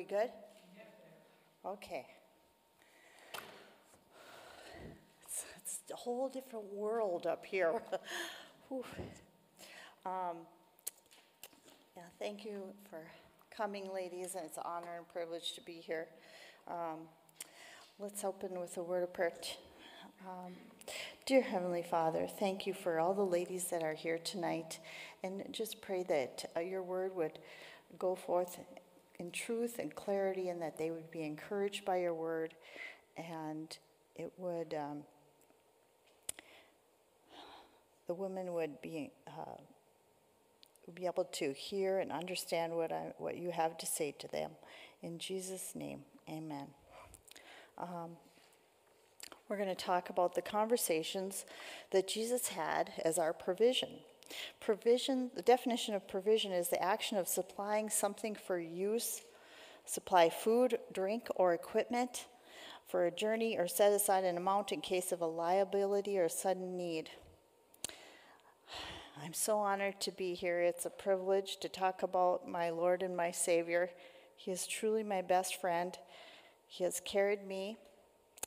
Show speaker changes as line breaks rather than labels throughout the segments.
we good? Okay. It's, it's a whole different world up here. Um, yeah, thank you for coming, ladies, and it's an honor and privilege to be here. Um, let's open with a word of prayer. Um, dear Heavenly Father, thank you for all the ladies that are here tonight, and just pray that uh, your word would go forth in truth and clarity, and that they would be encouraged by your word, and it would, um, the women would be, uh, be able to hear and understand what, I, what you have to say to them. In Jesus' name, amen. Um, we're going to talk about the conversations that Jesus had as our provision. Provision, the definition of provision is the action of supplying something for use, supply food, drink, or equipment for a journey, or set aside an amount in case of a liability or sudden need. I'm so honored to be here. It's a privilege to talk about my Lord and my Savior. He is truly my best friend. He has carried me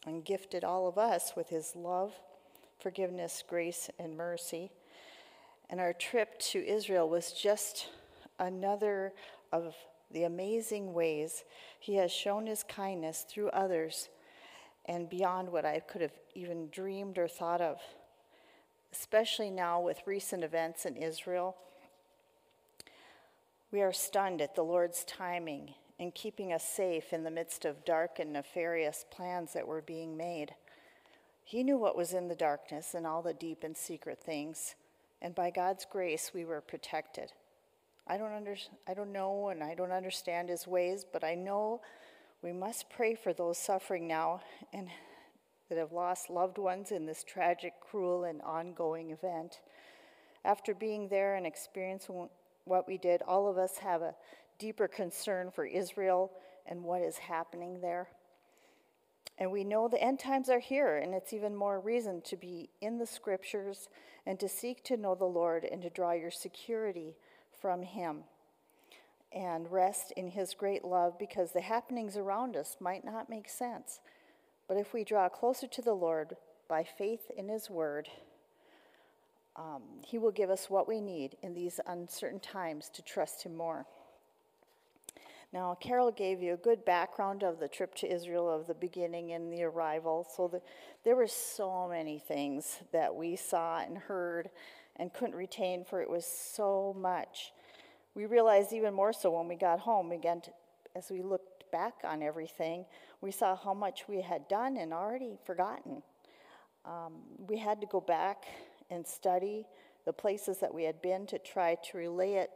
and gifted all of us with his love, forgiveness, grace, and mercy. And our trip to Israel was just another of the amazing ways he has shown his kindness through others and beyond what I could have even dreamed or thought of. Especially now with recent events in Israel, we are stunned at the Lord's timing in keeping us safe in the midst of dark and nefarious plans that were being made. He knew what was in the darkness and all the deep and secret things and by God's grace, we were protected. I don't, under, I don't know and I don't understand his ways, but I know we must pray for those suffering now and that have lost loved ones in this tragic, cruel, and ongoing event. After being there and experiencing what we did, all of us have a deeper concern for Israel and what is happening there. And we know the end times are here, and it's even more reason to be in the scriptures and to seek to know the Lord and to draw your security from Him and rest in His great love because the happenings around us might not make sense. But if we draw closer to the Lord by faith in His Word, um, He will give us what we need in these uncertain times to trust Him more. Now, Carol gave you a good background of the trip to Israel, of the beginning and the arrival. So the, there were so many things that we saw and heard and couldn't retain, for it was so much. We realized even more so when we got home. Again, to, as we looked back on everything, we saw how much we had done and already forgotten. Um, we had to go back and study the places that we had been to try to relay it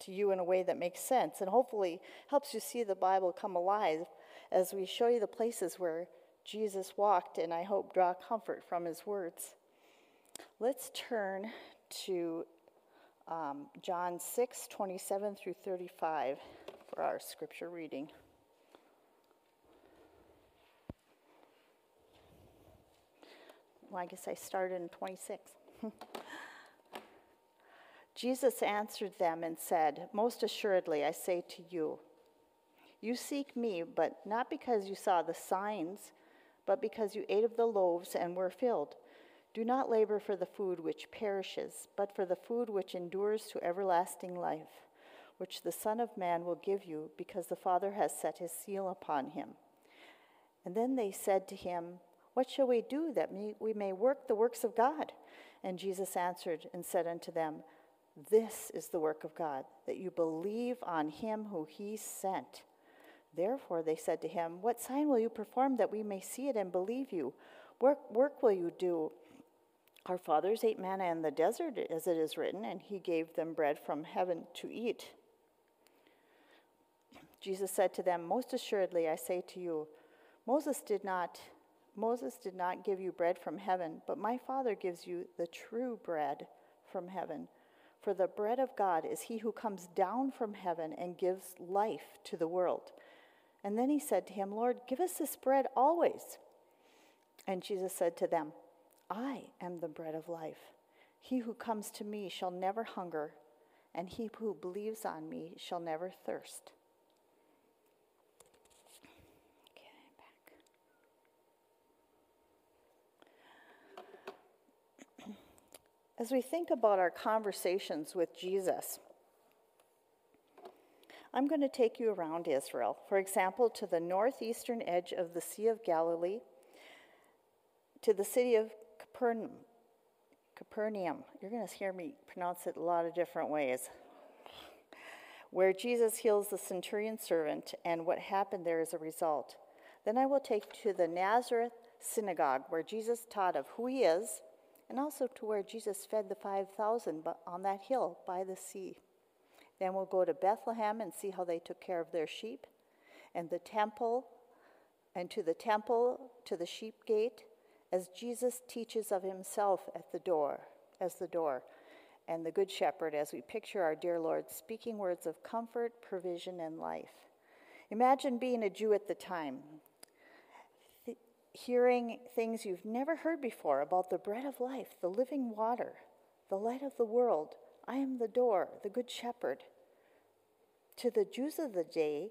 to you in a way that makes sense and hopefully helps you see the Bible come alive as we show you the places where Jesus walked and I hope draw comfort from his words. Let's turn to um, John 6 27 through 35 for our scripture reading. Well, I guess I started in 26. Jesus answered them and said, Most assuredly, I say to you, you seek me, but not because you saw the signs, but because you ate of the loaves and were filled. Do not labor for the food which perishes, but for the food which endures to everlasting life, which the Son of Man will give you, because the Father has set his seal upon him. And then they said to him, What shall we do that we may work the works of God? And Jesus answered and said unto them, this is the work of God, that you believe on him who he sent. Therefore, they said to him, What sign will you perform that we may see it and believe you? Work, work will you do? Our fathers ate manna in the desert, as it is written, and he gave them bread from heaven to eat. Jesus said to them, Most assuredly, I say to you, Moses did not. Moses did not give you bread from heaven, but my Father gives you the true bread from heaven. For the bread of God is he who comes down from heaven and gives life to the world. And then he said to him, Lord, give us this bread always. And Jesus said to them, I am the bread of life. He who comes to me shall never hunger, and he who believes on me shall never thirst. As we think about our conversations with Jesus, I'm going to take you around Israel. For example, to the northeastern edge of the Sea of Galilee, to the city of Capernaum. Capernaum. You're going to hear me pronounce it a lot of different ways. Where Jesus heals the centurion servant and what happened there as a result. Then I will take to the Nazareth synagogue where Jesus taught of who he is and also to where Jesus fed the 5,000 on that hill by the sea. Then we'll go to Bethlehem and see how they took care of their sheep, and the temple, and to the temple, to the sheep gate, as Jesus teaches of himself at the door, as the door, and the Good Shepherd, as we picture our dear Lord speaking words of comfort, provision, and life. Imagine being a Jew at the time, hearing things you've never heard before about the bread of life, the living water, the light of the world I am the door, the good shepherd. To the Jews of the day,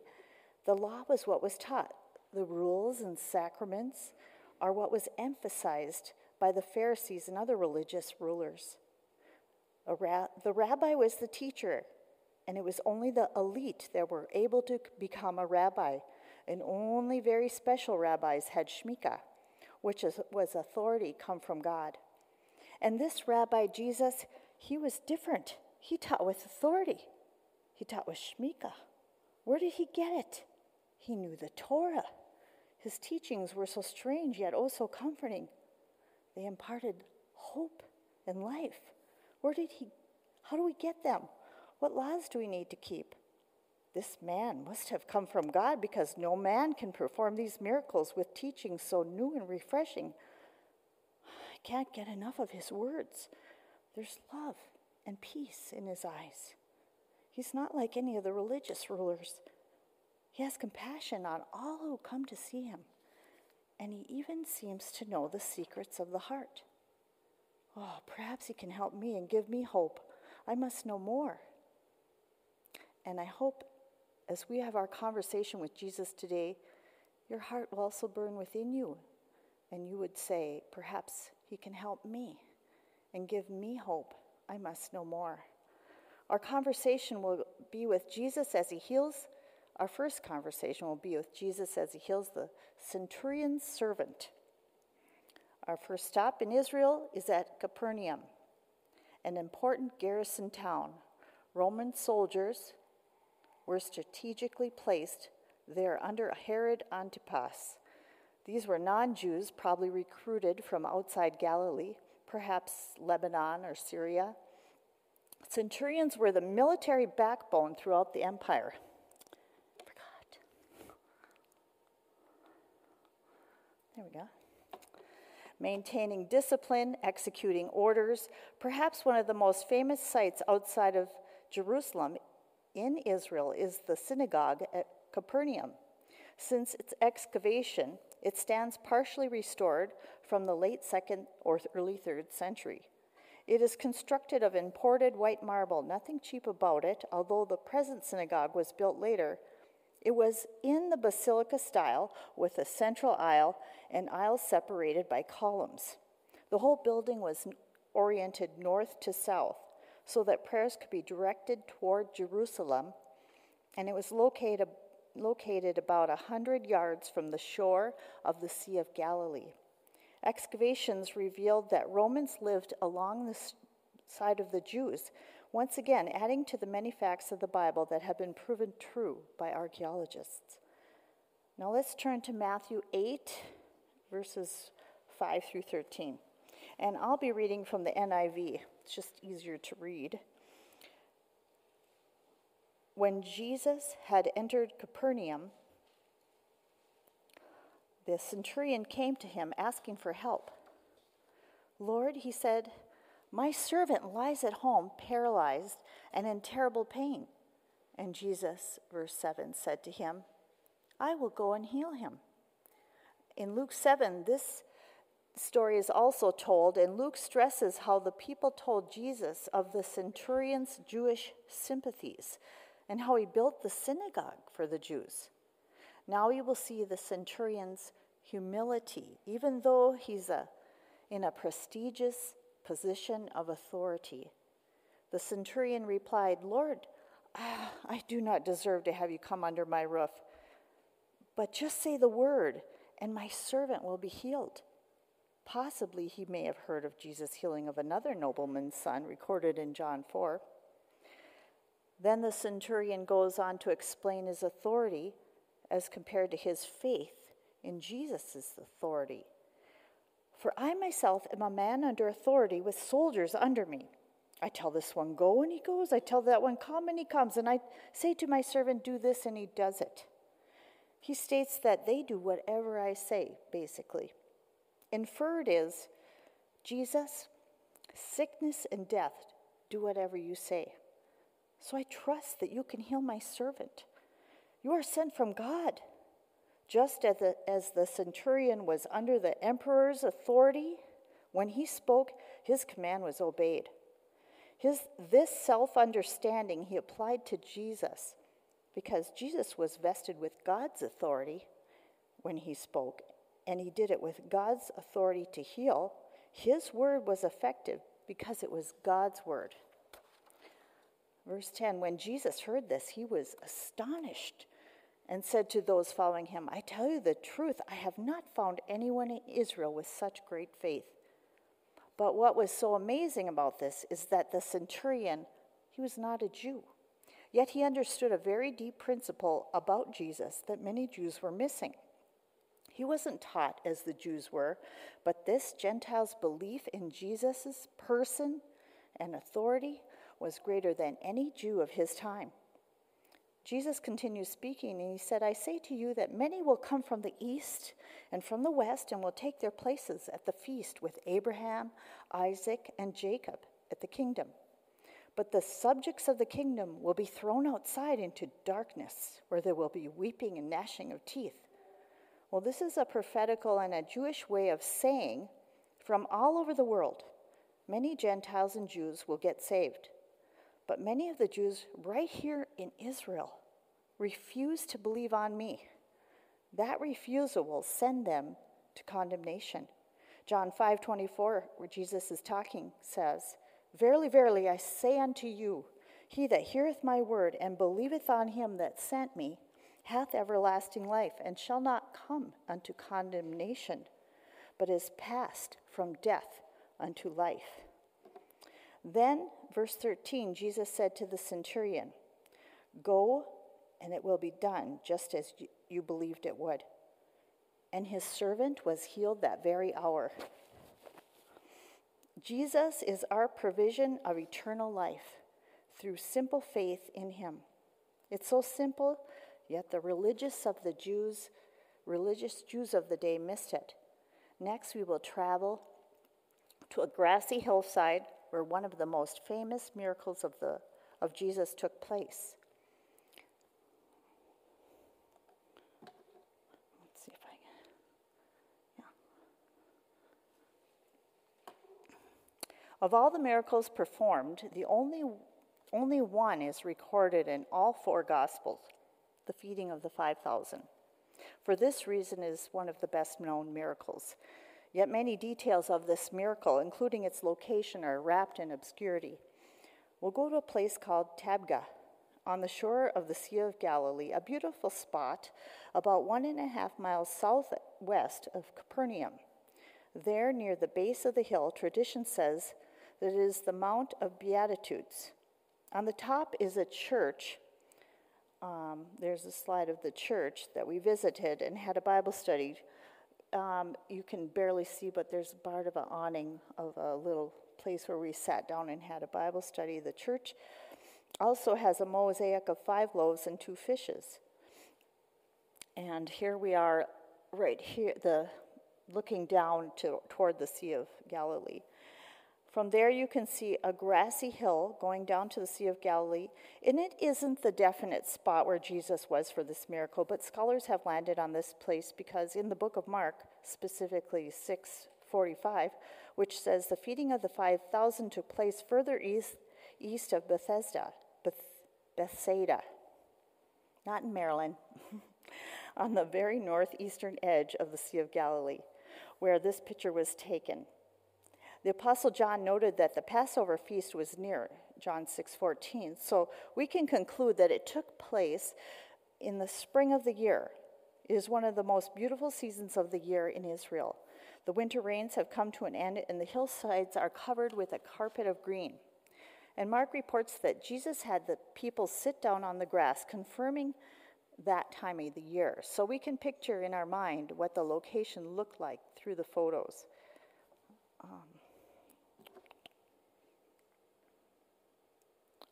the law was what was taught. The rules and sacraments are what was emphasized by the Pharisees and other religious rulers. Ra- the rabbi was the teacher, and it was only the elite that were able to become a rabbi, and only very special rabbis had shmika, which is, was authority come from God. And this rabbi Jesus, he was different. He taught with authority, he taught with Shmika. Where did he get it? He knew the Torah. His teachings were so strange yet oh so comforting. They imparted hope and life. Where did he, how do we get them? What laws do we need to keep? This man must have come from God because no man can perform these miracles with teachings so new and refreshing. I can't get enough of his words. There's love and peace in his eyes. He's not like any of the religious rulers. He has compassion on all who come to see him, and he even seems to know the secrets of the heart. Oh, perhaps he can help me and give me hope. I must know more. And I hope as we have our conversation with Jesus today, your heart will also burn within you, and you would say, Perhaps he can help me and give me hope. I must know more. Our conversation will be with Jesus as he heals. Our first conversation will be with Jesus as he heals the centurion's servant. Our first stop in Israel is at Capernaum, an important garrison town. Roman soldiers were strategically placed there under Herod Antipas. These were non Jews, probably recruited from outside Galilee, perhaps Lebanon or Syria. Centurions were the military backbone throughout the empire. Forgot. There we go. Maintaining discipline, executing orders. Perhaps one of the most famous sites outside of Jerusalem in Israel is the synagogue at Capernaum. Since its excavation, it stands partially restored from the late second or early third century. It is constructed of imported white marble, nothing cheap about it, although the present synagogue was built later. It was in the basilica style with a central aisle and aisles separated by columns. The whole building was oriented north to south so that prayers could be directed toward Jerusalem, and it was located, located about a 100 yards from the shore of the Sea of Galilee. Excavations revealed that Romans lived along the side of the Jews, once again adding to the many facts of the Bible that have been proven true by archaeologists. Now let's turn to Matthew 8, verses 5 through 13. And I'll be reading from the NIV, it's just easier to read. When Jesus had entered Capernaum, the centurion came to him asking for help. Lord, he said, my servant lies at home, paralyzed and in terrible pain. And Jesus, verse 7, said to him, I will go and heal him. In Luke 7, this story is also told, and Luke stresses how the people told Jesus of the centurion's Jewish sympathies and how he built the synagogue for the Jews. Now you will see the centurion's humility, even though he's a, in a prestigious position of authority. The centurion replied, Lord, ah, I do not deserve to have you come under my roof, but just say the word, and my servant will be healed. Possibly he may have heard of Jesus' healing of another nobleman's son, recorded in John 4. Then the centurion goes on to explain his authority as compared to his faith in Jesus' authority. For I myself am a man under authority with soldiers under me. I tell this one, go, and he goes. I tell that one, come, and he comes. And I say to my servant, do this, and he does it. He states that they do whatever I say, basically. Inferred is, Jesus, sickness and death, do whatever you say. So I trust that you can heal my servant. You are sent from God. Just as the, as the centurion was under the emperor's authority, when he spoke, his command was obeyed. His, this self understanding he applied to Jesus because Jesus was vested with God's authority when he spoke, and he did it with God's authority to heal. His word was effective because it was God's word. Verse 10 When Jesus heard this, he was astonished and said to those following him, I tell you the truth, I have not found anyone in Israel with such great faith. But what was so amazing about this is that the centurion, he was not a Jew. Yet he understood a very deep principle about Jesus that many Jews were missing. He wasn't taught as the Jews were, but this Gentile's belief in Jesus' person and authority was greater than any Jew of his time. Jesus continues speaking, and he said, I say to you that many will come from the east and from the west and will take their places at the feast with Abraham, Isaac, and Jacob at the kingdom. But the subjects of the kingdom will be thrown outside into darkness, where there will be weeping and gnashing of teeth. Well, this is a prophetical and a Jewish way of saying from all over the world, many Gentiles and Jews will get saved. But many of the Jews right here in Israel refuse to believe on me. That refusal will send them to condemnation. John 5:24 where Jesus is talking says, "Verily, verily, I say unto you, he that heareth my word and believeth on him that sent me hath everlasting life and shall not come unto condemnation, but is passed from death unto life." Then verse 13, Jesus said to the centurion, Go, and it will be done just as you believed it would. And his servant was healed that very hour. Jesus is our provision of eternal life through simple faith in him. It's so simple, yet the religious of the Jews, religious Jews of the day missed it. Next, we will travel to a grassy hillside where one of the most famous miracles of, the, of Jesus took place. Let's see if I can. Yeah. Of all the miracles performed, the only, only one is recorded in all four Gospels the feeding of the 5,000. For this reason, is one of the best known miracles. Yet many details of this miracle, including its location, are wrapped in obscurity. We'll go to a place called Tabgha on the shore of the Sea of Galilee, a beautiful spot about one and a half miles southwest of Capernaum. There, near the base of the hill, tradition says that it is the Mount of Beatitudes. On the top is a church. Um, there's a slide of the church that we visited and had a Bible study um, you can barely see, but there's part of an awning of a little place where we sat down and had a Bible study. The church also has a mosaic of five loaves and two fishes. And here we are, right here, the looking down to, toward the Sea of Galilee. From there, you can see a grassy hill going down to the Sea of Galilee, and it isn't the definite spot where Jesus was for this miracle, but scholars have landed on this place because in the book of Mark, specifically 645, which says the feeding of the 5,000 took place further east, east of Bethesda, Beth, Bethsaida, not in Maryland, on the very northeastern edge of the Sea of Galilee, where this picture was taken. The apostle John noted that the Passover feast was near, John 6:14. So we can conclude that it took place in the spring of the year. It is one of the most beautiful seasons of the year in Israel. The winter rains have come to an end and the hillsides are covered with a carpet of green. And Mark reports that Jesus had the people sit down on the grass, confirming that time of the year. So we can picture in our mind what the location looked like through the photos. Um,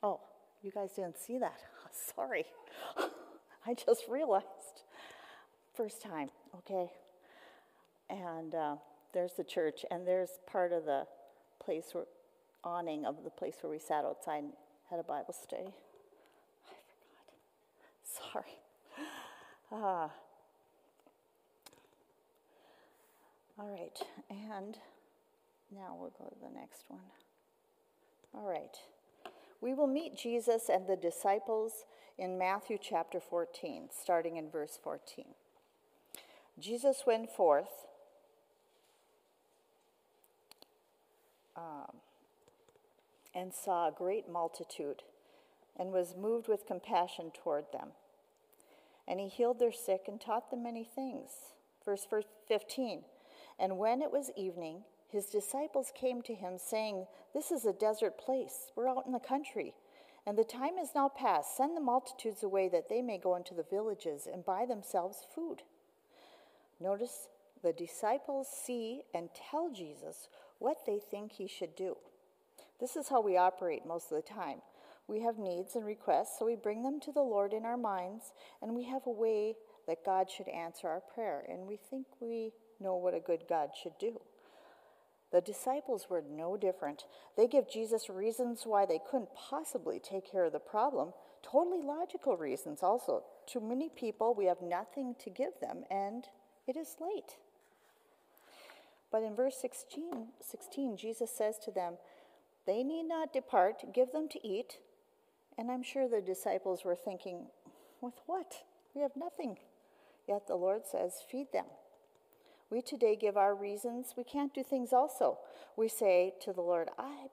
oh, you guys didn't see that. Sorry. I just realized. First time, okay? And uh, there's the church, and there's part of the place where, awning of the place where we sat outside and had a Bible study. I forgot. Sorry. Ah. All right, and now we'll go to the next one. All right. We will meet Jesus and the disciples in Matthew chapter 14, starting in verse 14. Jesus went forth um, and saw a great multitude and was moved with compassion toward them. And he healed their sick and taught them many things. Verse 15 And when it was evening, his disciples came to him, saying, This is a desert place. We're out in the country. And the time is now past. Send the multitudes away that they may go into the villages and buy themselves food. Notice the disciples see and tell Jesus what they think he should do. This is how we operate most of the time. We have needs and requests, so we bring them to the Lord in our minds, and we have a way that God should answer our prayer, and we think we know what a good God should do. The disciples were no different. They give Jesus reasons why they couldn't possibly take care of the problem, totally logical reasons also. To many people, we have nothing to give them, and it is late. But in verse 16, 16, Jesus says to them, They need not depart, give them to eat. And I'm sure the disciples were thinking, With what? We have nothing. Yet the Lord says, Feed them. We today give our reasons. We can't do things also. We say to the Lord, I,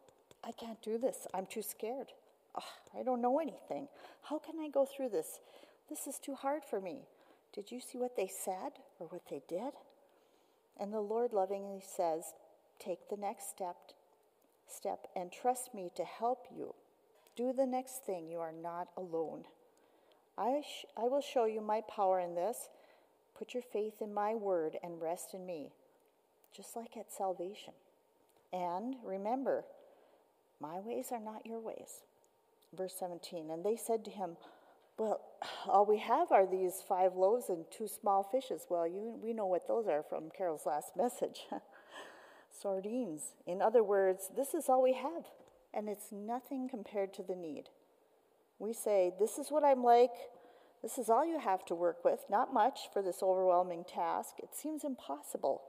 I can't do this. I'm too scared. Oh, I don't know anything. How can I go through this? This is too hard for me. Did you see what they said or what they did? And the Lord lovingly says, Take the next step, step and trust me to help you. Do the next thing. You are not alone. I, sh- I will show you my power in this. Put your faith in my word and rest in me, just like at salvation. And remember, my ways are not your ways. Verse 17. And they said to him, Well, all we have are these five loaves and two small fishes. Well, you, we know what those are from Carol's last message sardines. In other words, this is all we have, and it's nothing compared to the need. We say, This is what I'm like. This is all you have to work with, not much for this overwhelming task. It seems impossible.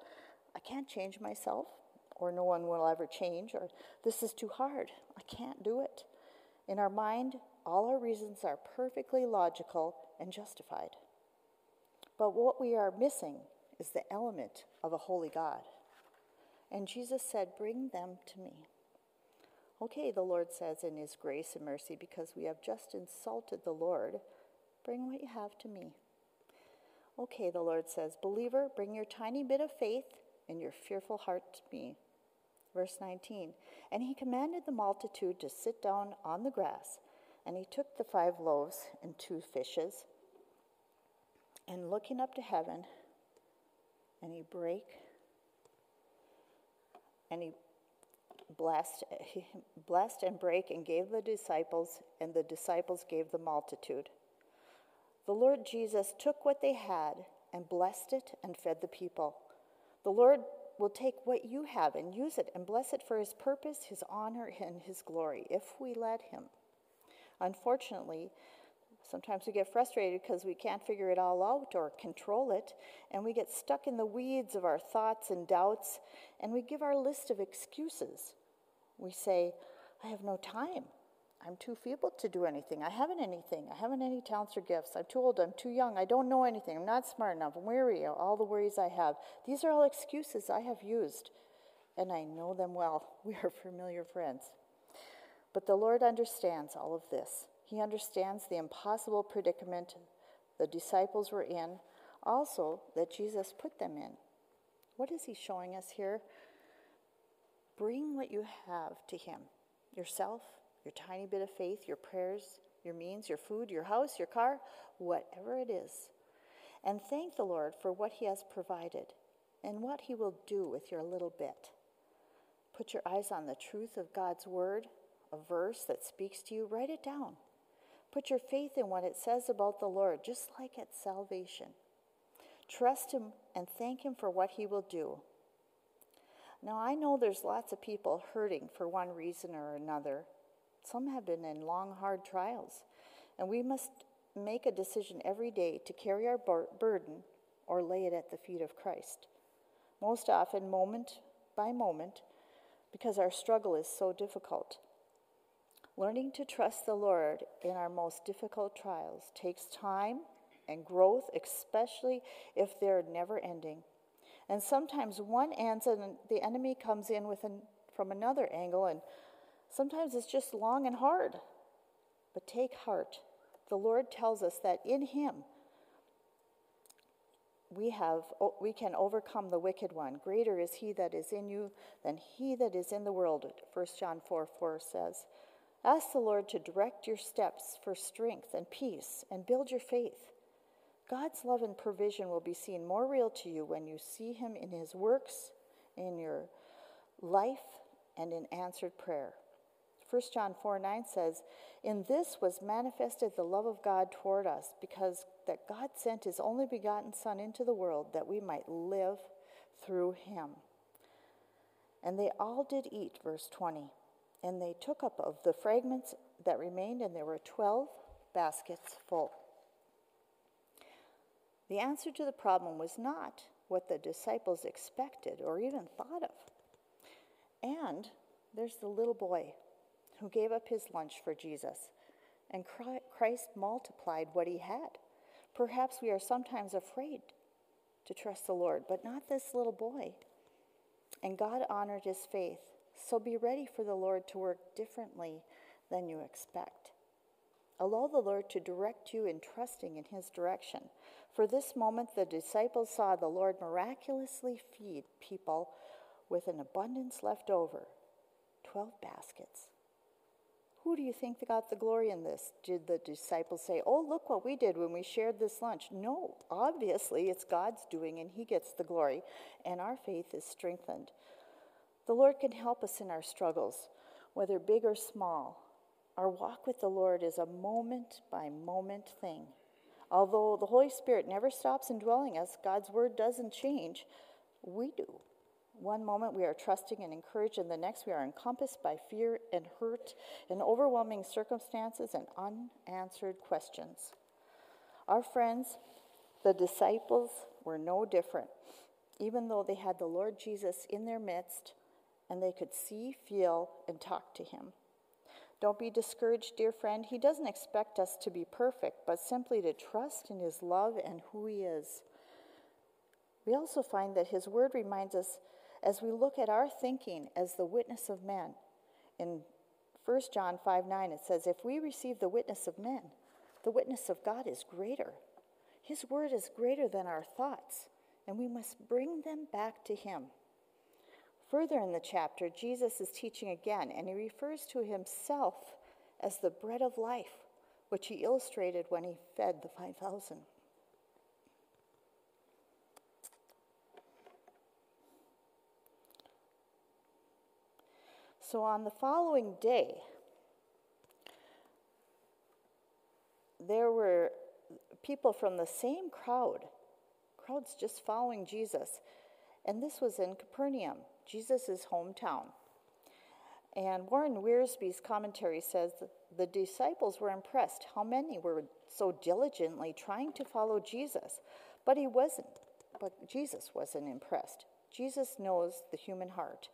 I can't change myself, or no one will ever change, or this is too hard. I can't do it. In our mind, all our reasons are perfectly logical and justified. But what we are missing is the element of a holy God. And Jesus said, Bring them to me. Okay, the Lord says in His grace and mercy, because we have just insulted the Lord Bring what you have to me. Okay, the Lord says, Believer, bring your tiny bit of faith and your fearful heart to me. Verse 19 And he commanded the multitude to sit down on the grass, and he took the five loaves and two fishes, and looking up to heaven, and he brake, and he blessed, he blessed and brake and gave the disciples, and the disciples gave the multitude. The Lord Jesus took what they had and blessed it and fed the people. The Lord will take what you have and use it and bless it for his purpose, his honor, and his glory if we let him. Unfortunately, sometimes we get frustrated because we can't figure it all out or control it, and we get stuck in the weeds of our thoughts and doubts, and we give our list of excuses. We say, I have no time. I'm too feeble to do anything. I haven't anything. I haven't any talents or gifts. I'm too old. I'm too young. I don't know anything. I'm not smart enough. I'm weary. All the worries I have. These are all excuses I have used and I know them well. We are familiar friends. But the Lord understands all of this. He understands the impossible predicament the disciples were in, also that Jesus put them in. What is he showing us here? Bring what you have to him yourself, your tiny bit of faith, your prayers, your means, your food, your house, your car, whatever it is. And thank the Lord for what he has provided and what he will do with your little bit. Put your eyes on the truth of God's word, a verse that speaks to you, write it down. Put your faith in what it says about the Lord, just like at salvation. Trust Him and thank Him for what He will do. Now, I know there's lots of people hurting for one reason or another. Some have been in long, hard trials, and we must make a decision every day to carry our burden or lay it at the feet of Christ. Most often, moment by moment, because our struggle is so difficult. Learning to trust the Lord in our most difficult trials takes time and growth, especially if they're never ending. And sometimes one ends and the enemy comes in with an, from another angle, and sometimes it's just long and hard. But take heart. The Lord tells us that in Him we have we can overcome the wicked one. Greater is He that is in you than he that is in the world. 1 John 4 4 says. Ask the Lord to direct your steps for strength and peace and build your faith. God's love and provision will be seen more real to you when you see Him in His works, in your life, and in answered prayer. 1 John 4 9 says, In this was manifested the love of God toward us, because that God sent His only begotten Son into the world that we might live through Him. And they all did eat, verse 20. And they took up of the fragments that remained, and there were 12 baskets full. The answer to the problem was not what the disciples expected or even thought of. And there's the little boy who gave up his lunch for Jesus, and Christ multiplied what he had. Perhaps we are sometimes afraid to trust the Lord, but not this little boy. And God honored his faith so be ready for the Lord to work differently than you expect. Allow the Lord to direct you in trusting in his direction. For this moment, the disciples saw the Lord miraculously feed people with an abundance left over 12 baskets. Who do you think got the glory in this? Did the disciples say, Oh, look what we did when we shared this lunch? No, obviously it's God's doing and He gets the glory, and our faith is strengthened. The Lord can help us in our struggles, whether big or small. Our walk with the Lord is a moment by moment thing. Although the Holy Spirit never stops indwelling us, God's word doesn't change. We do. One moment we are trusting and encouraged, and the next we are encompassed by fear and hurt and overwhelming circumstances and unanswered questions. Our friends, the disciples, were no different. Even though they had the Lord Jesus in their midst, and they could see, feel, and talk to him. Don't be discouraged, dear friend. He doesn't expect us to be perfect, but simply to trust in his love and who he is. We also find that his word reminds us as we look at our thinking as the witness of men. In 1 John 5 9, it says, If we receive the witness of men, the witness of God is greater. His word is greater than our thoughts, and we must bring them back to him. Further in the chapter, Jesus is teaching again, and he refers to himself as the bread of life, which he illustrated when he fed the 5,000. So on the following day, there were people from the same crowd, crowds just following Jesus. And this was in Capernaum. Jesus' hometown. And Warren Wiersbe's commentary says the disciples were impressed how many were so diligently trying to follow Jesus, but he wasn't. But Jesus wasn't impressed. Jesus knows the human heart.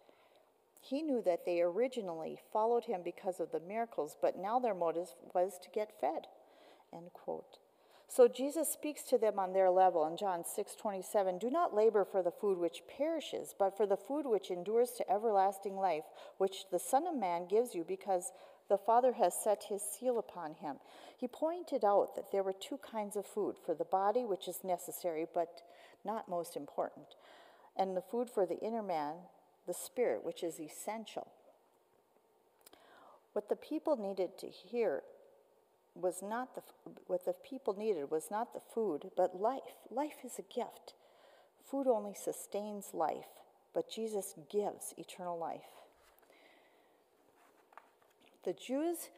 He knew that they originally followed him because of the miracles, but now their motive was to get fed. End quote. So Jesus speaks to them on their level in John 6:27, "Do not labor for the food which perishes, but for the food which endures to everlasting life, which the Son of man gives you because the Father has set his seal upon him." He pointed out that there were two kinds of food, for the body which is necessary but not most important, and the food for the inner man, the spirit, which is essential. What the people needed to hear was not the, what the people needed was not the food, but life. Life is a gift. Food only sustains life, but Jesus gives eternal life. The Jews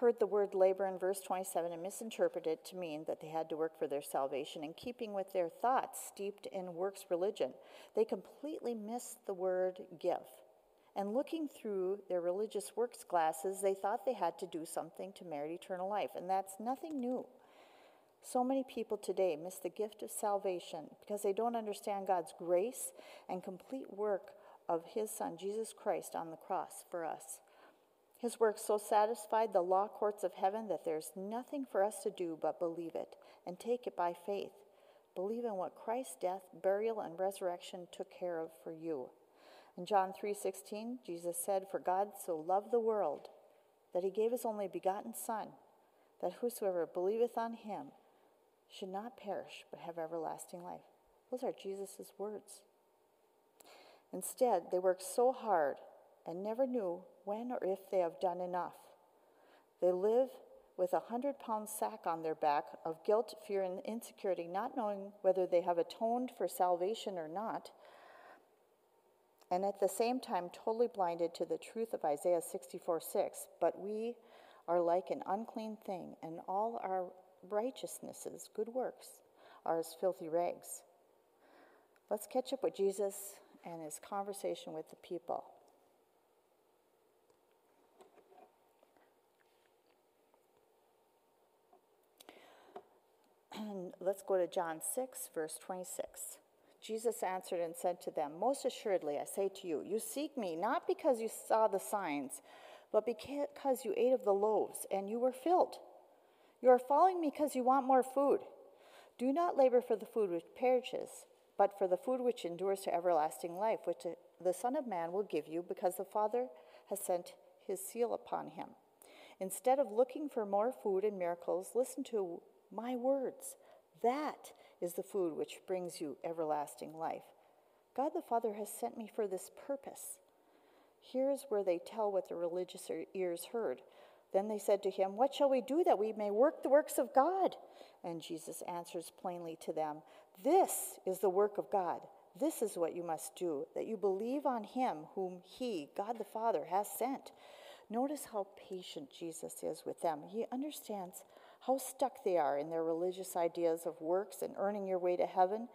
heard the word labor in verse 27 and misinterpreted it to mean that they had to work for their salvation in keeping with their thoughts steeped in works religion. They completely missed the word give. And looking through their religious works glasses, they thought they had to do something to merit eternal life, and that's nothing new. So many people today miss the gift of salvation because they don't understand God's grace and complete work of His Son, Jesus Christ, on the cross for us. His work so satisfied the law courts of heaven that there's nothing for us to do but believe it and take it by faith. Believe in what Christ's death, burial, and resurrection took care of for you. In John 3:16, Jesus said, "For God so loved the world that he gave his only begotten son, that whosoever believeth on him should not perish but have everlasting life." Those are Jesus' words. Instead, they work so hard and never knew when or if they have done enough. They live with a hundred pound sack on their back of guilt, fear, and insecurity, not knowing whether they have atoned for salvation or not, and at the same time totally blinded to the truth of Isaiah 64 6. But we are like an unclean thing, and all our righteousnesses, good works, are as filthy rags. Let's catch up with Jesus and his conversation with the people. Let's go to John 6, verse 26. Jesus answered and said to them, Most assuredly, I say to you, you seek me not because you saw the signs, but because you ate of the loaves and you were filled. You are following me because you want more food. Do not labor for the food which perishes, but for the food which endures to everlasting life, which the Son of Man will give you, because the Father has sent his seal upon him. Instead of looking for more food and miracles, listen to my words. That is the food which brings you everlasting life. God the Father has sent me for this purpose. Here's where they tell what the religious ears heard. Then they said to him, What shall we do that we may work the works of God? And Jesus answers plainly to them, This is the work of God. This is what you must do, that you believe on him whom he, God the Father, has sent. Notice how patient Jesus is with them. He understands how stuck they are in their religious ideas of works and earning your way to heaven.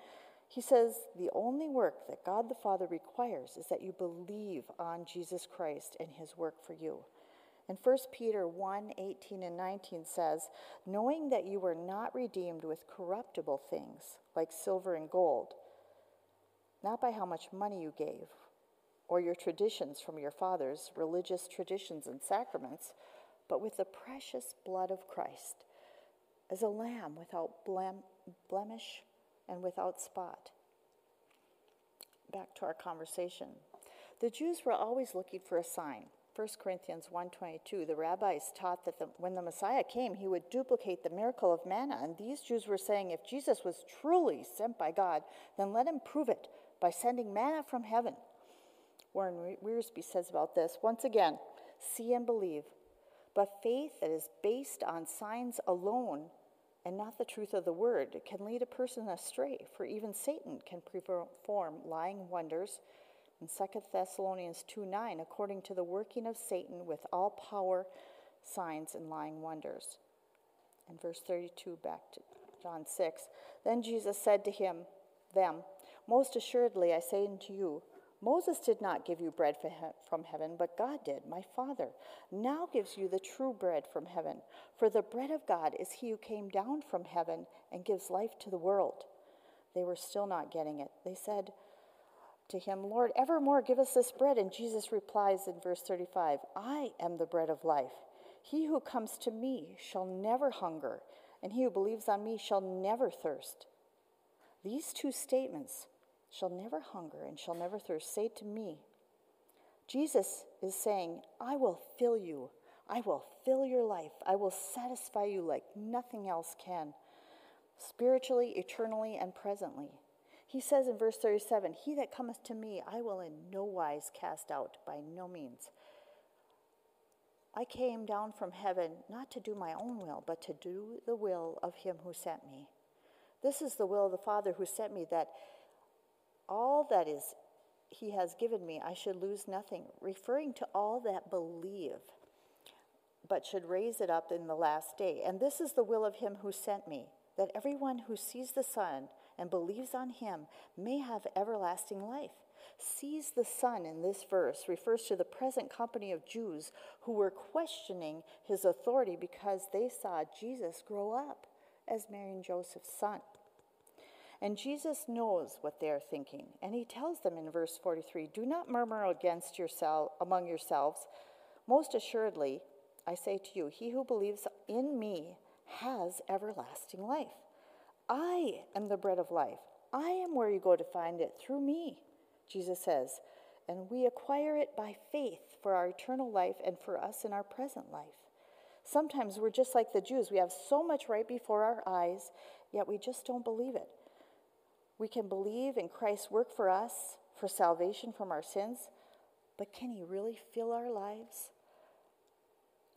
He says the only work that God the Father requires is that you believe on Jesus Christ and his work for you. And 1 Peter 1 18 and 19 says, Knowing that you were not redeemed with corruptible things like silver and gold, not by how much money you gave, or your traditions from your fathers, religious traditions and sacraments, but with the precious blood of Christ as a lamb without blem- blemish and without spot. Back to our conversation. The Jews were always looking for a sign. 1 Corinthians 1:22 the rabbis taught that the, when the Messiah came he would duplicate the miracle of manna and these Jews were saying if Jesus was truly sent by God then let him prove it by sending manna from heaven. Warren Wiersbe says about this once again see and believe but faith that is based on signs alone and not the truth of the word can lead a person astray, for even Satan can perform lying wonders. In 2 Thessalonians 2 9, according to the working of Satan with all power, signs, and lying wonders. In verse 32, back to John 6, then Jesus said to him, them, Most assuredly I say unto you, Moses did not give you bread from heaven, but God did, my Father. Now gives you the true bread from heaven. For the bread of God is he who came down from heaven and gives life to the world. They were still not getting it. They said to him, Lord, evermore give us this bread. And Jesus replies in verse 35 I am the bread of life. He who comes to me shall never hunger, and he who believes on me shall never thirst. These two statements, shall never hunger and shall never thirst, say to me, Jesus is saying, I will fill you. I will fill your life. I will satisfy you like nothing else can, spiritually, eternally, and presently. He says in verse 37 He that cometh to me, I will in no wise cast out, by no means. I came down from heaven not to do my own will, but to do the will of him who sent me. This is the will of the Father who sent me, that all that is he has given me, I should lose nothing, referring to all that believe, but should raise it up in the last day. And this is the will of him who sent me, that everyone who sees the Son and believes on him may have everlasting life sees the Son in this verse refers to the present company of Jews who were questioning his authority because they saw Jesus grow up as Mary and Joseph's son. And Jesus knows what they are thinking, and he tells them in verse 43 Do not murmur against yourself among yourselves. Most assuredly, I say to you, he who believes in me has everlasting life. I am the bread of life. I am where you go to find it through me. Jesus says, and we acquire it by faith for our eternal life and for us in our present life. Sometimes we're just like the Jews. We have so much right before our eyes, yet we just don't believe it. We can believe in Christ's work for us, for salvation from our sins, but can He really fill our lives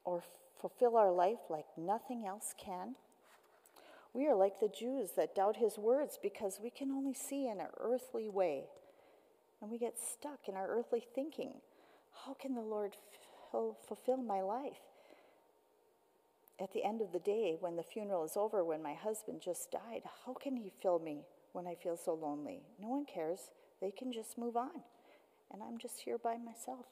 or fulfill our life like nothing else can? We are like the Jews that doubt His words because we can only see in an earthly way and we get stuck in our earthly thinking. How can the Lord fulfill my life? At the end of the day, when the funeral is over, when my husband just died, how can he fill me when I feel so lonely? No one cares. They can just move on. And I'm just here by myself.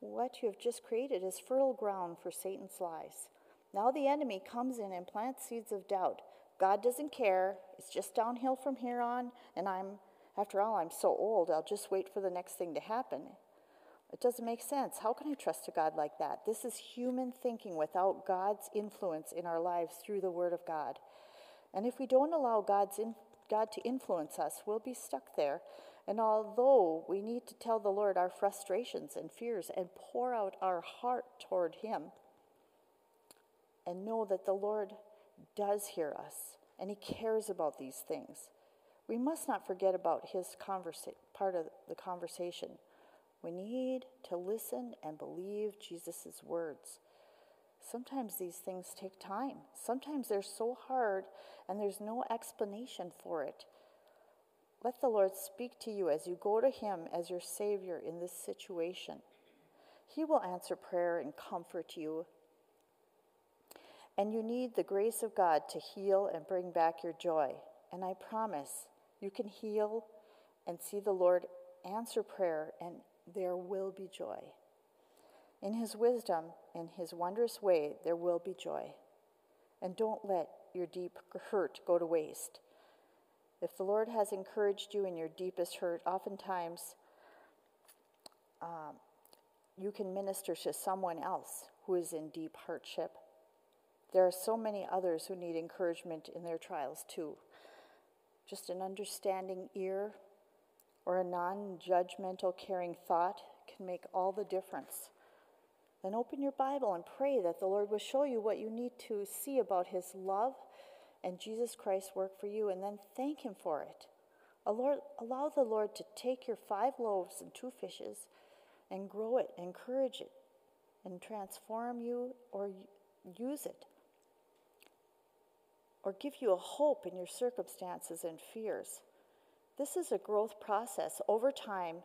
What you have just created is fertile ground for Satan's lies. Now the enemy comes in and plants seeds of doubt. God doesn't care. It's just downhill from here on, and I'm after all, I'm so old, I'll just wait for the next thing to happen. It doesn't make sense. How can I trust a God like that? This is human thinking without God's influence in our lives through the Word of God. And if we don't allow God's in, God to influence us, we'll be stuck there. And although we need to tell the Lord our frustrations and fears and pour out our heart toward Him, and know that the Lord does hear us and He cares about these things we must not forget about his conversa- part of the conversation. We need to listen and believe Jesus' words. Sometimes these things take time. Sometimes they're so hard and there's no explanation for it. Let the Lord speak to you as you go to Him as your Savior in this situation. He will answer prayer and comfort you. And you need the grace of God to heal and bring back your joy. And I promise you can heal and see the Lord answer prayer, and there will be joy. In His wisdom, in His wondrous way, there will be joy. And don't let your deep hurt go to waste. If the Lord has encouraged you in your deepest hurt, oftentimes um, you can minister to someone else who is in deep hardship. There are so many others who need encouragement in their trials too just an understanding ear or a non judgmental, caring thought can make all the difference. Then open your Bible and pray that the Lord will show you what you need to see about His love and Jesus Christ's work for you, and then thank Him for it. Allow the Lord to take your five loaves and two fishes and grow it, encourage it, and transform you or use it or give you a hope in your circumstances and fears. This is a growth process over time,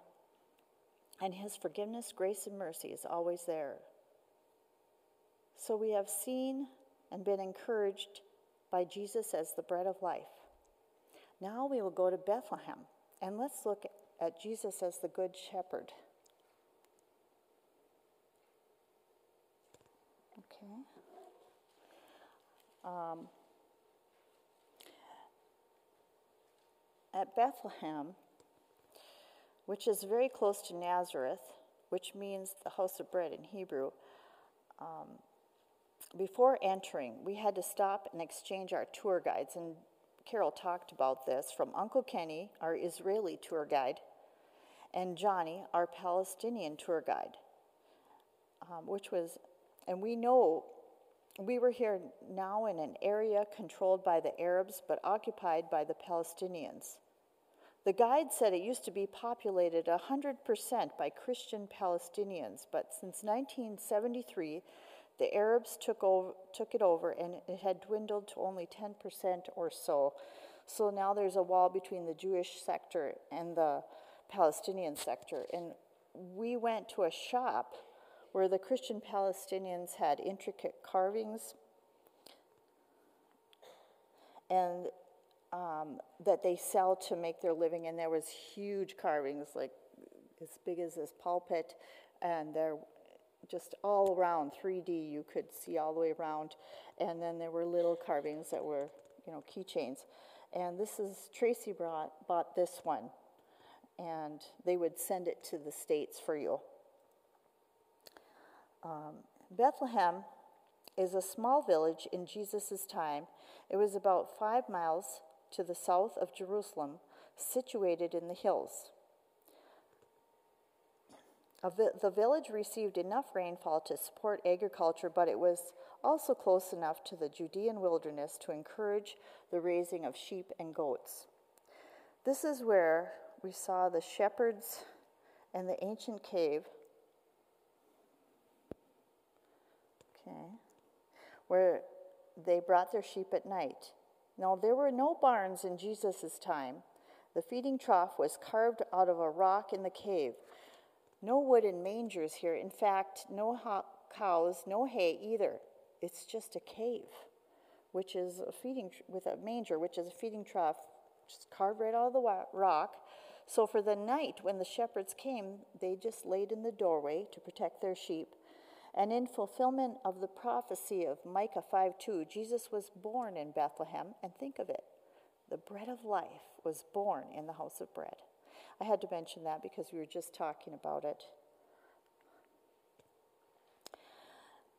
and His forgiveness, grace, and mercy is always there. So we have seen and been encouraged by Jesus as the bread of life. Now we will go to Bethlehem, and let's look at Jesus as the Good Shepherd. Okay. Um, at Bethlehem, which is very close to Nazareth, which means the house of bread in Hebrew, um, before entering, we had to stop and exchange our tour guides, and Carol talked about this from Uncle Kenny, our Israeli tour guide, and Johnny, our Palestinian tour guide, um, which was, and we know we were here now in an area controlled by the Arabs but occupied by the Palestinians. The guide said it used to be populated 100% by Christian Palestinians, but since 1973, the Arabs took, over, took it over and it had dwindled to only 10% or so. So now there's a wall between the Jewish sector and the Palestinian sector. And we went to a shop where the Christian Palestinians had intricate carvings and um, that they sell to make their living. And there was huge carvings, like as big as this pulpit, and they're just all around 3D. You could see all the way around, and then there were little carvings that were, you know, keychains. And this is Tracy brought bought this one, and they would send it to the states for you. Um, Bethlehem is a small village in Jesus' time. It was about five miles to the south of Jerusalem, situated in the hills. The village received enough rainfall to support agriculture, but it was also close enough to the Judean wilderness to encourage the raising of sheep and goats. This is where we saw the shepherds and the ancient cave okay, where they brought their sheep at night. Now, there were no barns in Jesus' time. The feeding trough was carved out of a rock in the cave. No wooden mangers here. In fact, no cows, no hay either. It's just a cave, which is a feeding with a manger, which is a feeding trough, just carved right out of the rock. So for the night, when the shepherds came, they just laid in the doorway to protect their sheep. And in fulfillment of the prophecy of Micah 5:2, Jesus was born in Bethlehem. And think of it the bread of life was born in the house of bread. I had to mention that because we were just talking about it.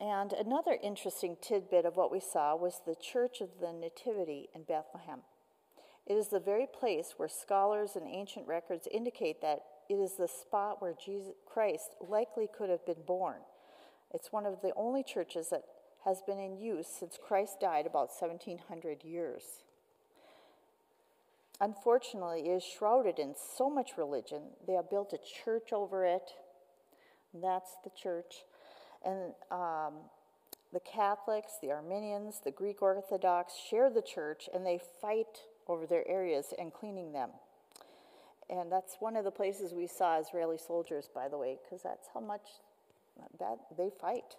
And another interesting tidbit of what we saw was the Church of the Nativity in Bethlehem. It is the very place where scholars and ancient records indicate that it is the spot where Jesus Christ likely could have been born. It's one of the only churches that has been in use since Christ died about 1700 years. Unfortunately, it is shrouded in so much religion. They have built a church over it. That's the church. And um, the Catholics, the Armenians, the Greek Orthodox share the church and they fight over their areas and cleaning them. And that's one of the places we saw Israeli soldiers, by the way, because that's how much that they fight.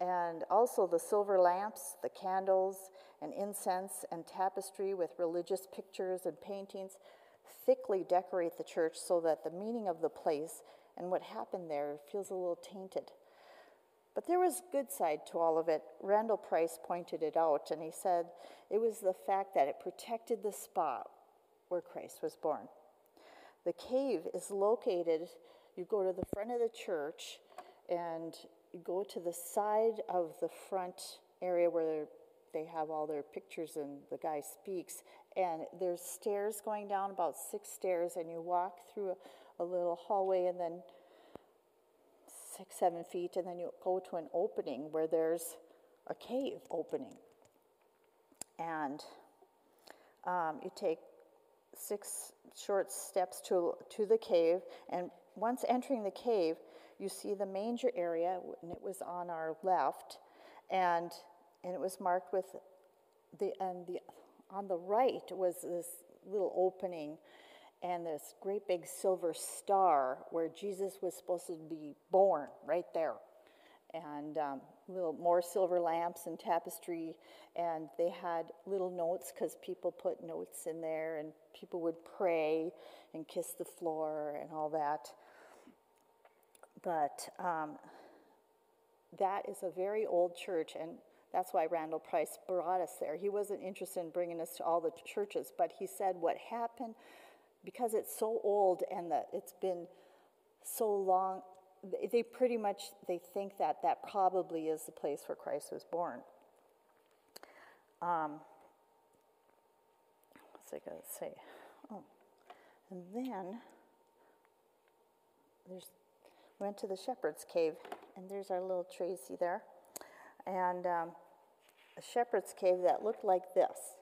And also the silver lamps, the candles, and incense and tapestry with religious pictures and paintings thickly decorate the church so that the meaning of the place and what happened there feels a little tainted. But there was a good side to all of it. Randall Price pointed it out, and he said it was the fact that it protected the spot where Christ was born. The cave is located, you go to the front of the church, and go to the side of the front area where they have all their pictures and the guy speaks. And there's stairs going down, about six stairs, and you walk through a, a little hallway and then six, seven feet, and then you go to an opening where there's a cave opening. And um, you take six short steps to, to the cave, and once entering the cave, you see the manger area, and it was on our left, and, and it was marked with the, and the, on the right was this little opening and this great big silver star where Jesus was supposed to be born right there. And um, little more silver lamps and tapestry, and they had little notes because people put notes in there, and people would pray and kiss the floor and all that. But um, that is a very old church, and that's why Randall Price brought us there. He wasn't interested in bringing us to all the churches, but he said what happened because it's so old and that it's been so long they pretty much they think that that probably is the place where Christ was born. Um, what's I to say? Oh, and then there's went to the shepherd's cave, and there's our little Tracy there, and um, a shepherd's cave that looked like this.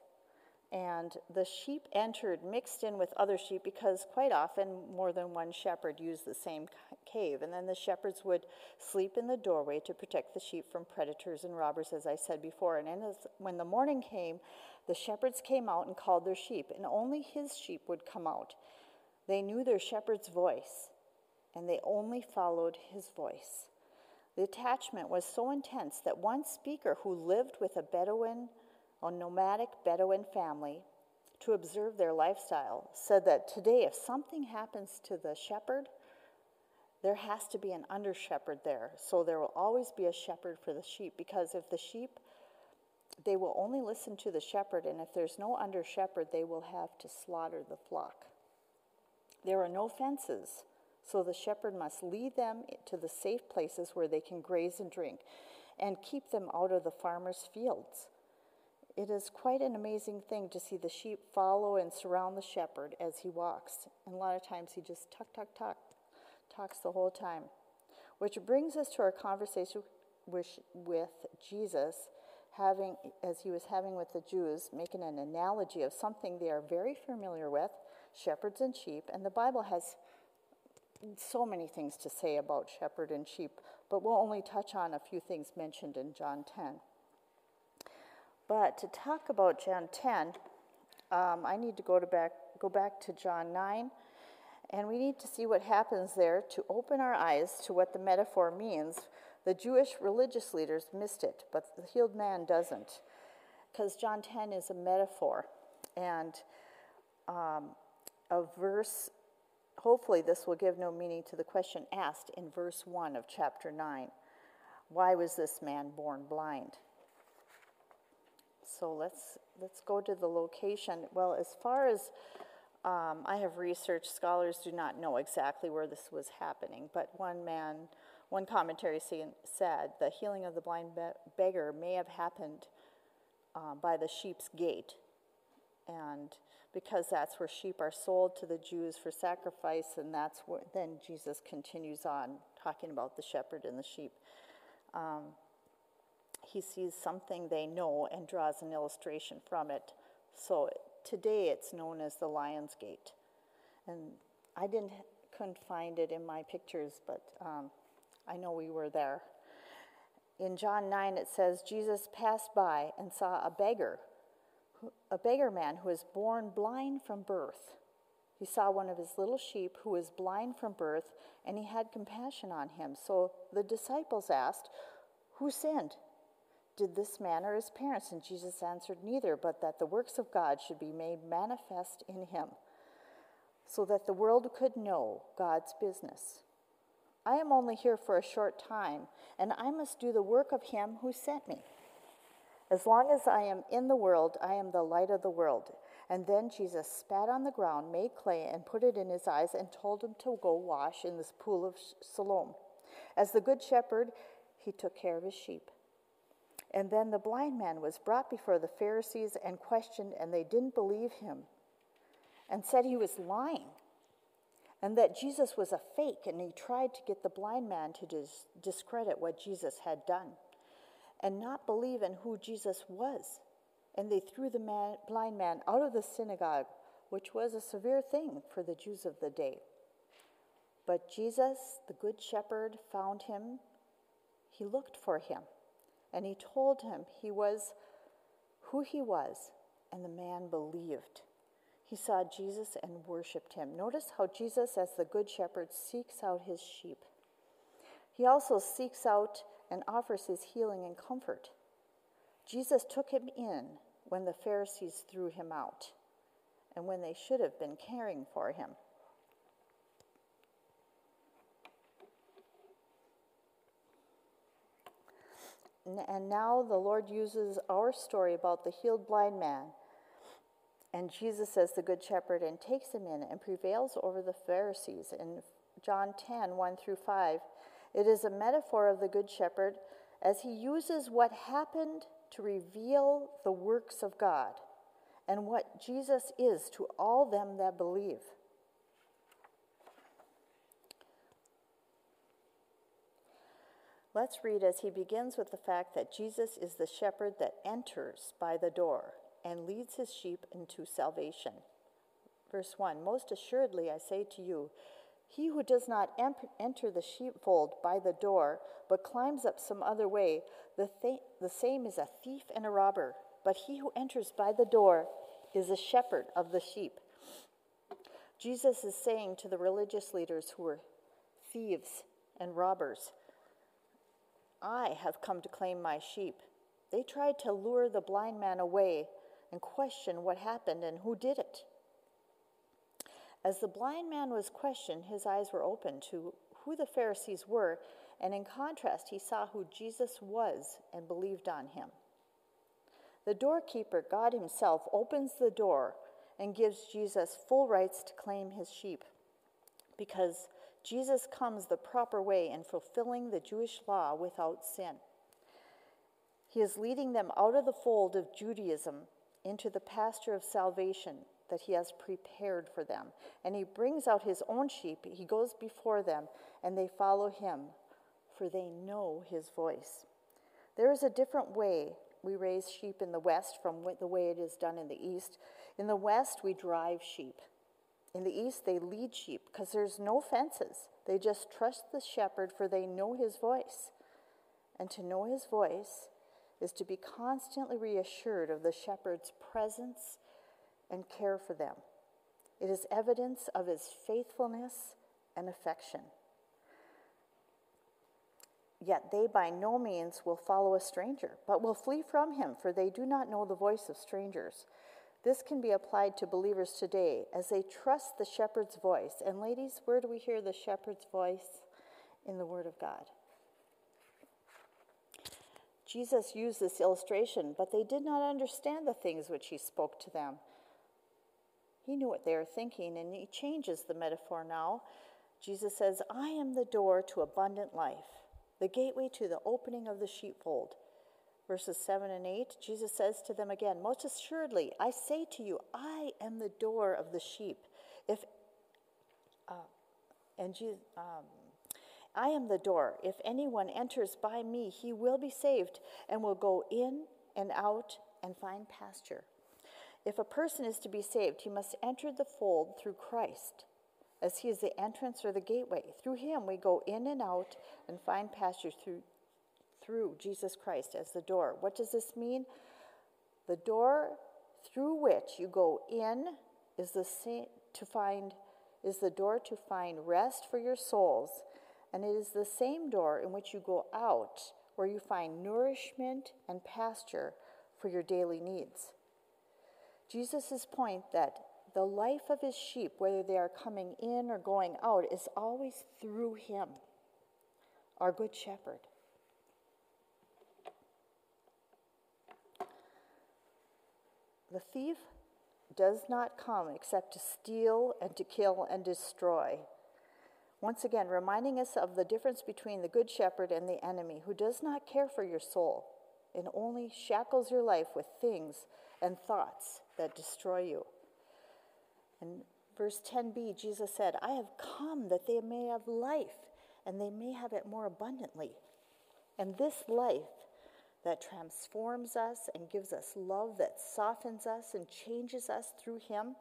And the sheep entered mixed in with other sheep because quite often more than one shepherd used the same cave. And then the shepherds would sleep in the doorway to protect the sheep from predators and robbers as i said before. And as, when the morning came the shepherds came out and called their sheep and only his sheep would come out. They knew their shepherd's voice and they only followed his voice the attachment was so intense that one speaker who lived with a bedouin a nomadic Bedouin family to observe their lifestyle said that today, if something happens to the shepherd, there has to be an under shepherd there. So there will always be a shepherd for the sheep because if the sheep, they will only listen to the shepherd, and if there's no under shepherd, they will have to slaughter the flock. There are no fences, so the shepherd must lead them to the safe places where they can graze and drink and keep them out of the farmer's fields. It is quite an amazing thing to see the sheep follow and surround the shepherd as he walks. And a lot of times he just tuck, tuck, tuck, talks the whole time. Which brings us to our conversation with, with Jesus, having, as he was having with the Jews, making an analogy of something they are very familiar with shepherds and sheep. And the Bible has so many things to say about shepherd and sheep, but we'll only touch on a few things mentioned in John 10. But to talk about John 10, um, I need to go to back go back to John 9, and we need to see what happens there to open our eyes to what the metaphor means. The Jewish religious leaders missed it, but the healed man doesn't, because John 10 is a metaphor, and um, a verse. Hopefully, this will give no meaning to the question asked in verse 1 of chapter 9 Why was this man born blind? So let's let's go to the location. Well, as far as um, I have researched, scholars do not know exactly where this was happening, but one man, one commentary said the healing of the blind beggar may have happened uh, by the sheep's gate, and because that's where sheep are sold to the Jews for sacrifice, and that's where then Jesus continues on talking about the shepherd and the sheep. Um, he sees something they know and draws an illustration from it. So today it's known as the Lion's Gate. And I didn't couldn't find it in my pictures, but um, I know we were there. In John 9, it says, Jesus passed by and saw a beggar, a beggar man who was born blind from birth. He saw one of his little sheep who was blind from birth, and he had compassion on him. So the disciples asked, Who sinned? Did this man or his parents? And Jesus answered, Neither, but that the works of God should be made manifest in him, so that the world could know God's business. I am only here for a short time, and I must do the work of him who sent me. As long as I am in the world, I am the light of the world. And then Jesus spat on the ground, made clay, and put it in his eyes, and told him to go wash in this pool of Siloam. As the good shepherd, he took care of his sheep. And then the blind man was brought before the Pharisees and questioned, and they didn't believe him and said he was lying and that Jesus was a fake. And he tried to get the blind man to dis- discredit what Jesus had done and not believe in who Jesus was. And they threw the man, blind man out of the synagogue, which was a severe thing for the Jews of the day. But Jesus, the Good Shepherd, found him. He looked for him and he told him he was who he was, and the man believed. He saw Jesus and worshiped him. Notice how Jesus, as the Good Shepherd, seeks out his sheep. He also seeks out and offers his healing and comfort. Jesus took him in when the Pharisees threw him out and when they should have been caring for him. And now the Lord uses our story about the healed blind man and Jesus as the good shepherd and takes him in and prevails over the Pharisees. In John 10 1 through 5. It is a metaphor of the Good Shepherd as he uses what happened to reveal the works of God and what Jesus is to all them that believe. Let's read as he begins with the fact that Jesus is the shepherd that enters by the door and leads his sheep into salvation. Verse 1 Most assuredly, I say to you, he who does not enter the sheepfold by the door, but climbs up some other way, the, th- the same is a thief and a robber. But he who enters by the door is a shepherd of the sheep. Jesus is saying to the religious leaders who were thieves and robbers, I have come to claim my sheep. They tried to lure the blind man away and question what happened and who did it. As the blind man was questioned, his eyes were opened to who the Pharisees were, and in contrast, he saw who Jesus was and believed on him. The doorkeeper, God Himself, opens the door and gives Jesus full rights to claim his sheep because Jesus comes the proper way in fulfilling the Jewish law without sin. He is leading them out of the fold of Judaism into the pasture of salvation that he has prepared for them. And he brings out his own sheep. He goes before them, and they follow him, for they know his voice. There is a different way we raise sheep in the West from the way it is done in the East. In the West, we drive sheep. In the East, they lead sheep because there's no fences. They just trust the shepherd, for they know his voice. And to know his voice is to be constantly reassured of the shepherd's presence and care for them. It is evidence of his faithfulness and affection. Yet they by no means will follow a stranger, but will flee from him, for they do not know the voice of strangers. This can be applied to believers today as they trust the shepherd's voice. And, ladies, where do we hear the shepherd's voice? In the Word of God. Jesus used this illustration, but they did not understand the things which he spoke to them. He knew what they were thinking, and he changes the metaphor now. Jesus says, I am the door to abundant life, the gateway to the opening of the sheepfold. Verses 7 and 8, Jesus says to them again, Most assuredly, I say to you, I am the door of the sheep. If uh, and Jesus, um, I am the door. If anyone enters by me, he will be saved and will go in and out and find pasture. If a person is to be saved, he must enter the fold through Christ, as he is the entrance or the gateway. Through him, we go in and out and find pasture through, through Jesus Christ as the door. What does this mean? The door through which you go in is the to find is the door to find rest for your souls, and it is the same door in which you go out where you find nourishment and pasture for your daily needs. Jesus' point that the life of his sheep, whether they are coming in or going out, is always through him, our good shepherd. The thief does not come except to steal and to kill and destroy. Once again, reminding us of the difference between the good shepherd and the enemy, who does not care for your soul and only shackles your life with things and thoughts that destroy you. In verse 10b, Jesus said, I have come that they may have life and they may have it more abundantly. And this life that transforms us and gives us love, that softens us and changes us through Him,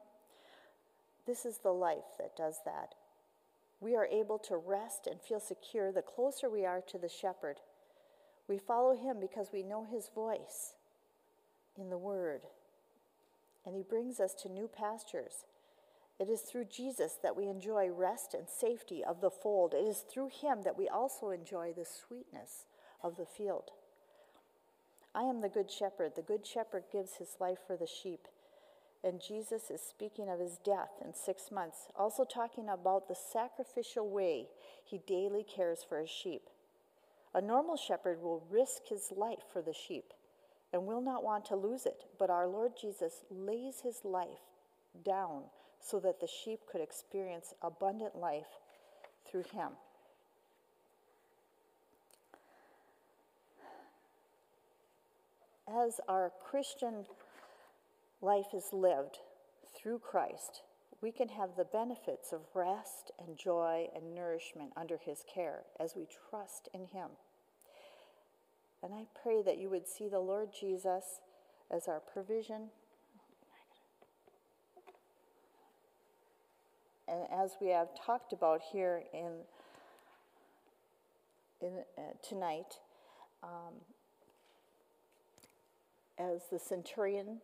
this is the life that does that. We are able to rest and feel secure the closer we are to the shepherd. We follow Him because we know His voice in the Word and He brings us to new pastures. It is through Jesus that we enjoy rest and safety of the fold. It is through Him that we also enjoy the sweetness of the field. I am the good shepherd. The good shepherd gives his life for the sheep. And Jesus is speaking of his death in six months, also talking about the sacrificial way he daily cares for his sheep. A normal shepherd will risk his life for the sheep and will not want to lose it. But our Lord Jesus lays his life down so that the sheep could experience abundant life through Him. As our Christian life is lived through Christ, we can have the benefits of rest and joy and nourishment under His care as we trust in Him. And I pray that you would see the Lord Jesus as our provision. And as we have talked about here in, in uh, tonight, um, as the centurion,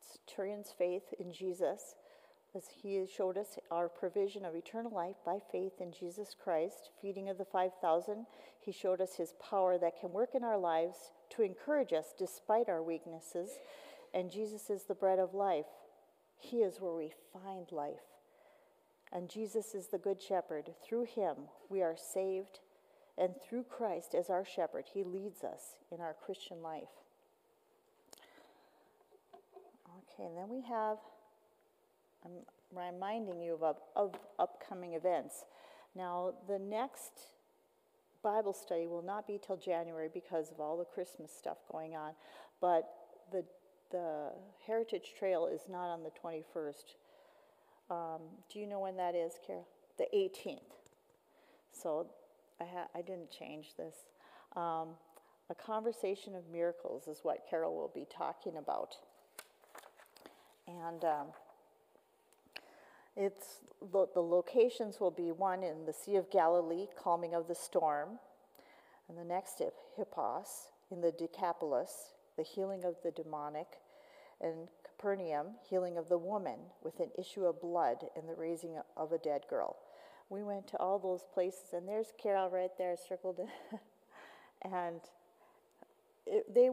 centurion's faith in Jesus, as he showed us our provision of eternal life by faith in Jesus Christ, feeding of the 5,000, he showed us his power that can work in our lives to encourage us despite our weaknesses. And Jesus is the bread of life. He is where we find life. And Jesus is the good shepherd. Through him, we are saved. And through Christ as our shepherd, he leads us in our Christian life. Okay, and then we have, I'm reminding you of, of upcoming events. Now, the next Bible study will not be till January because of all the Christmas stuff going on, but the, the Heritage Trail is not on the 21st. Um, do you know when that is, Carol? The 18th. So I, I didn't change this. Um, a conversation of miracles is what Carol will be talking about. And um, it's the, the locations will be one in the Sea of Galilee, calming of the storm, and the next at Hippos in the Decapolis, the healing of the demonic, and Capernaum, healing of the woman with an issue of blood and the raising of a dead girl. We went to all those places, and there's Carol right there circled, and it, they,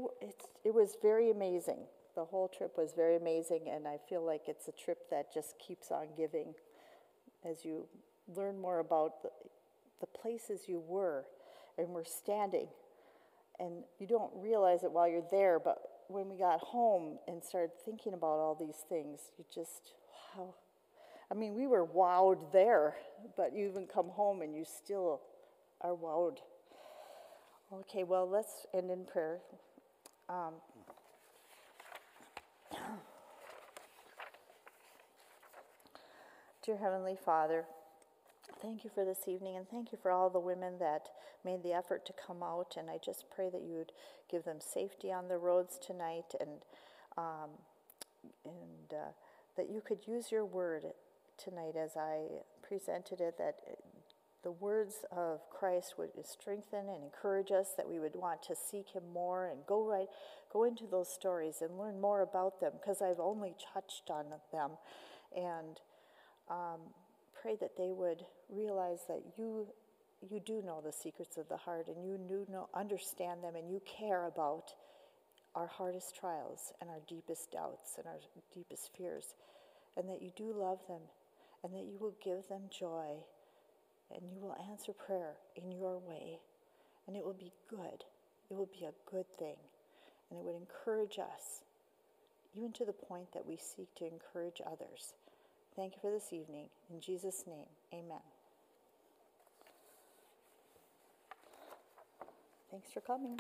it was very amazing the whole trip was very amazing, and I feel like it's a trip that just keeps on giving as you learn more about the, the places you were and were standing. And you don't realize it while you're there, but when we got home and started thinking about all these things, you just, wow. I mean, we were wowed there, but you even come home and you still are wowed. Okay, well, let's end in prayer. Um, Dear Heavenly Father, thank you for this evening and thank you for all the women that made the effort to come out. And I just pray that you would give them safety on the roads tonight and, um, and uh, that you could use your word tonight as I presented it, that the words of Christ would strengthen and encourage us, that we would want to seek Him more and go right, go into those stories and learn more about them because I've only touched on them, and um, pray that they would realize that you you do know the secrets of the heart and you do know understand them and you care about our hardest trials and our deepest doubts and our deepest fears, and that you do love them and that you will give them joy and you will answer prayer in your way, and it will be good. It will be a good thing, and it would encourage us, even to the point that we seek to encourage others. Thank you for this evening. In Jesus' name, amen. Thanks for coming.